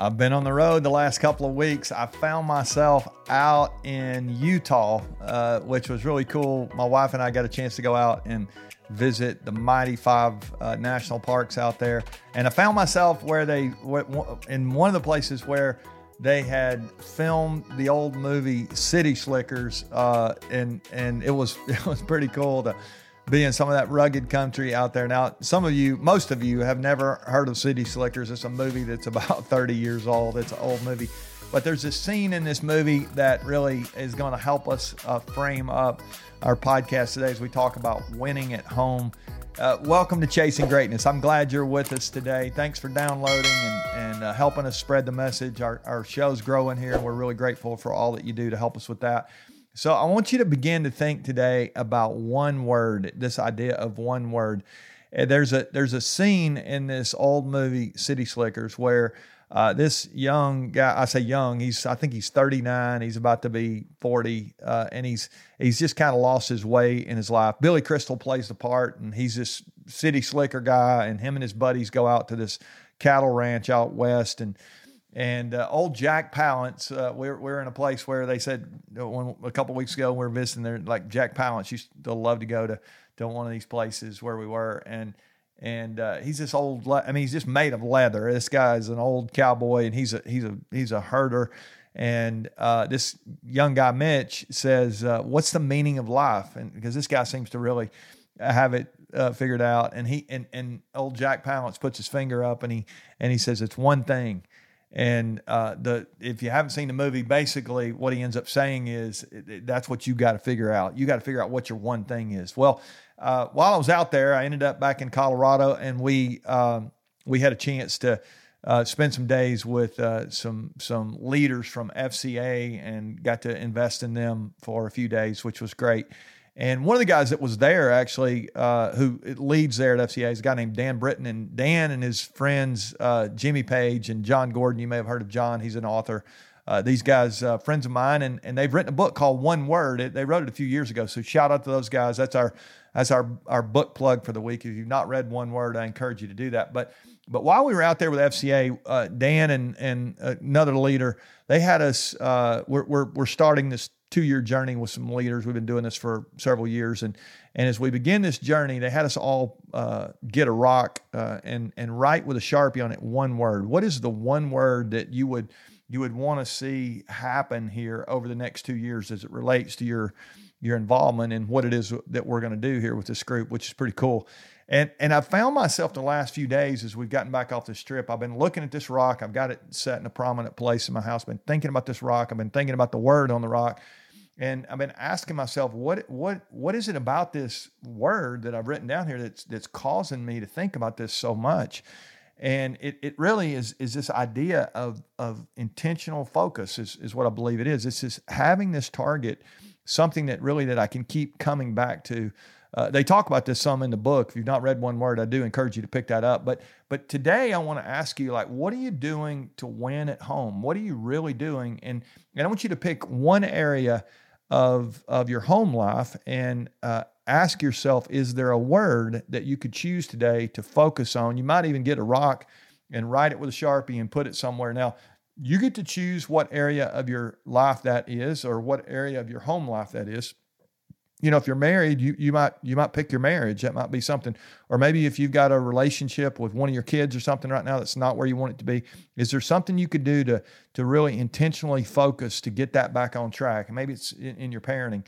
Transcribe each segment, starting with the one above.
I've been on the road the last couple of weeks. I found myself out in Utah, uh, which was really cool. My wife and I got a chance to go out and visit the mighty five uh, national parks out there. And I found myself where they, in one of the places where they had filmed the old movie City Slickers, uh, and and it was it was pretty cool to being some of that rugged country out there. Now, some of you, most of you, have never heard of City Slickers. It's a movie that's about 30 years old. It's an old movie. But there's a scene in this movie that really is going to help us uh, frame up our podcast today as we talk about winning at home. Uh, welcome to Chasing Greatness. I'm glad you're with us today. Thanks for downloading and, and uh, helping us spread the message. Our, our show's growing here, and we're really grateful for all that you do to help us with that. So I want you to begin to think today about one word, this idea of one word. There's a there's a scene in this old movie City Slickers where uh, this young guy, I say young, he's I think he's 39, he's about to be 40, uh, and he's he's just kind of lost his way in his life. Billy Crystal plays the part, and he's this city slicker guy, and him and his buddies go out to this cattle ranch out west, and and uh, old Jack Palance, uh, we're, we're in a place where they said when, a couple weeks ago we were visiting there, like Jack Palance used to love to go to, to one of these places where we were. And and uh, he's this old, I mean, he's just made of leather. This guy's an old cowboy and he's a, he's a, he's a herder. And uh, this young guy, Mitch, says, uh, What's the meaning of life? And because this guy seems to really have it uh, figured out. And he, and, and old Jack Palance puts his finger up and he, and he says, It's one thing and uh, the if you haven't seen the movie, basically what he ends up saying is that's what you got to figure out. You got to figure out what your one thing is. Well, uh, while I was out there, I ended up back in Colorado, and we um, we had a chance to uh, spend some days with uh, some some leaders from FCA and got to invest in them for a few days, which was great. And one of the guys that was there actually, uh, who leads there at FCA, is a guy named Dan Britton. And Dan and his friends, uh, Jimmy Page and Jon Gordon, you may have heard of Jon. He's an author. Uh, these guys, uh, friends of mine, and, and they've written a book called One Word. It, they wrote it a few years ago. So shout out to those guys. That's our that's our our book plug for the week. If you've not read One Word, I encourage you to do that. But but while we were out there with FCA, uh, Dan and and another leader, they had us. Uh, we're, we're we're starting this two year journey with some leaders. We've been doing this for several years, and and as we begin this journey, they had us all uh, get a rock uh, and and write with a sharpie on it one word. What is the one word that you would you would want to see happen here over the next two years as it relates to your your involvement in what it is that we're going to do here with this group, which is pretty cool. And and I found myself the last few days as we've gotten back off this trip, I've been looking at this rock. I've got it set in a prominent place in my house. I've been thinking about this rock. I've been thinking about the word on the rock. And I've been asking myself, what what what is it about this word that I've written down here that's that's causing me to think about this so much? And it, it really is is this idea of of intentional focus is, is what I believe it is. It's just having this target, something that really that I can keep coming back to uh, they talk about this some in the book. If you've not read one word, I do encourage you to pick that up. But but today I want to ask you, like, what are you doing to win at home? What are you really doing? And and I want you to pick one area of of your home life and uh, ask yourself, is there a word that you could choose today to focus on? You might even get a rock and write it with a sharpie and put it somewhere. Now you get to choose what area of your life that is, or what area of your home life that is you know, if you're married, you you might you might pick your marriage. That might be something. Or maybe if you've got a relationship with one of your kids or something right now that's not where you want it to be, is there something you could do to to really intentionally focus to get that back on track? And maybe it's in, in your parenting.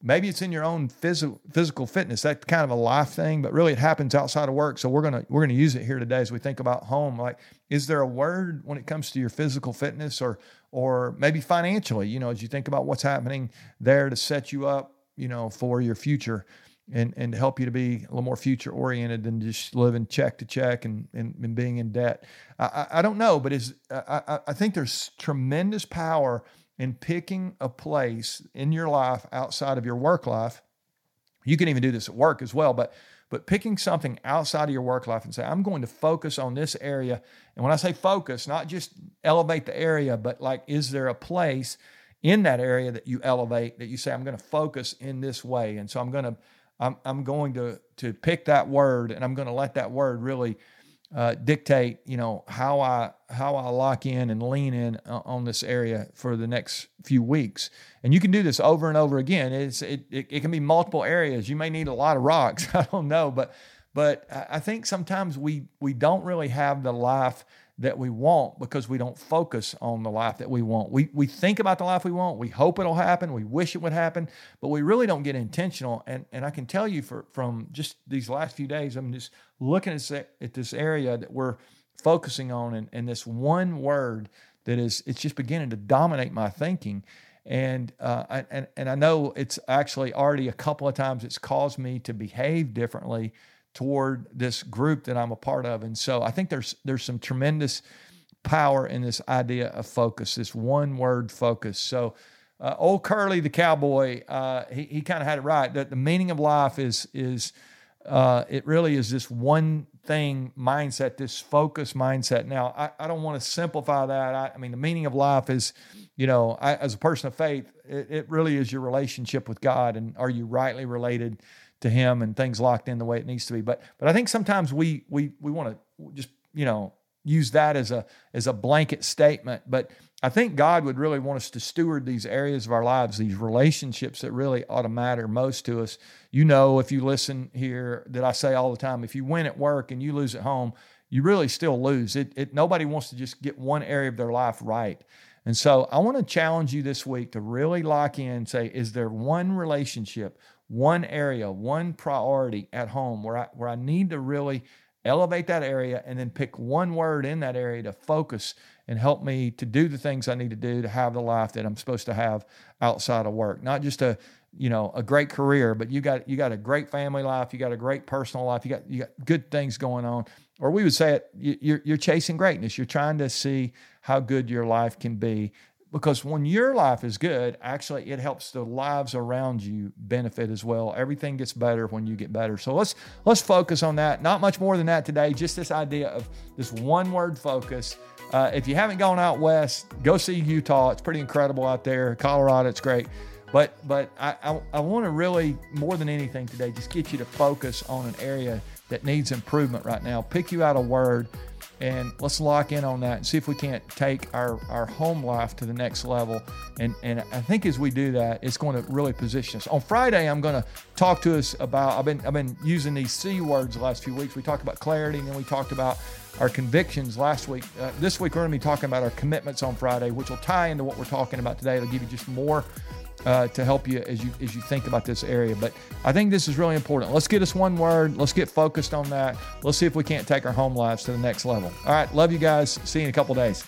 Maybe it's in your own physical physical fitness. That's kind of a life thing, but really it happens outside of work. So we're gonna we're gonna use it here today as we think about home. Like, is there a word when it comes to your physical fitness or or maybe financially? You know, as you think about what's happening there to set you up you know, for your future and, and help you to be a little more future oriented than just living check to check and, and, and being in debt. I, I, don't know, but is I, I think there's tremendous power in picking a place in your life outside of your work life. You can even do this at work as well, but but picking something outside of your work life and say, I'm going to focus on this area. And when I say focus, not just elevate the area, but like, is there a place in that area that you elevate that you say i'm going to focus in this way and so i'm going to i'm, I'm going to to pick that word and i'm going to let that word really uh, dictate, you know, how I how I lock in and lean in uh, on this area for the next few weeks. And you can do this over and over again. It's it, it, it can be multiple areas. You may need a lot of rocks. I don't know, but but I think sometimes we we don't really have the life that we want because we don't focus on the life that we want. We, we think about the life we want. We hope it'll happen. We wish it would happen, but we really don't get intentional. And, and I can tell you for, from just these last few days, I'm just looking at, at this area that we're focusing on and, and this one word that is, it's just beginning to dominate my thinking. And, uh, I, and, and I know it's actually already a couple of times it's caused me to behave differently toward this group that I'm a part of. And so I think there's there's some tremendous power in this idea of focus, this one word focus. So uh, old Curly the cowboy, uh, he, he kind of had it right that the meaning of life is is uh, it really is this one thing mindset, this focus mindset. Now, I, I don't want to simplify that. I, I, mean, the meaning of life is, you know, I, as a person of faith, it, it really is your relationship with God, and are you rightly related to him and things locked in the way it needs to be. But but I think sometimes we we we want to just you know use that as a as a blanket statement. But I think God would really want us to steward these areas of our lives, these relationships that really ought to matter most to us. You know, if you listen here, that I say all the time, if you win at work and you lose at home, you really still lose. It, it nobody wants to just get one area of their life right. And so I want to challenge you this week to really lock in and say, is there one relationship, one area, one priority at home where I, where I need to really elevate that area and then pick one word in that area to focus and help me to do the things I need to do to have the life that I'm supposed to have outside of work. Not just a you know a great career, but you got you got a great family life, you got a great personal life, you got you got good things going on. Or we would say it, you're, you're chasing greatness. You're trying to see how good your life can be because when your life is good, actually it helps the lives around you benefit as well. Everything gets better when you get better. So let's let's focus on that. Not much more than that today. Just this idea of this one word focus. Uh, if you haven't gone out west, go see Utah. It's pretty incredible out there. Colorado, it's great. But but I, I, I want to really more than anything today just get you to focus on an area that needs improvement right now. Pick you out a word and let's lock in on that and see if we can't take our, our home life to the next level. And, and I think as we do that, it's going to really position us. On Friday, I'm going to talk to us about, I've been, I've been using these C words the last few weeks. We talked about clarity and then we talked about our convictions last week. Uh, this week, we're going to be talking about our commitments on Friday, which will tie into what we're talking about today. It'll give you just more uh, to help you as you as you think about this area. But I think this is really important. Let's get us one word. Let's get focused on that. Let's see if we can't take our home lives to the next level. All right, love you guys. See you in a couple days.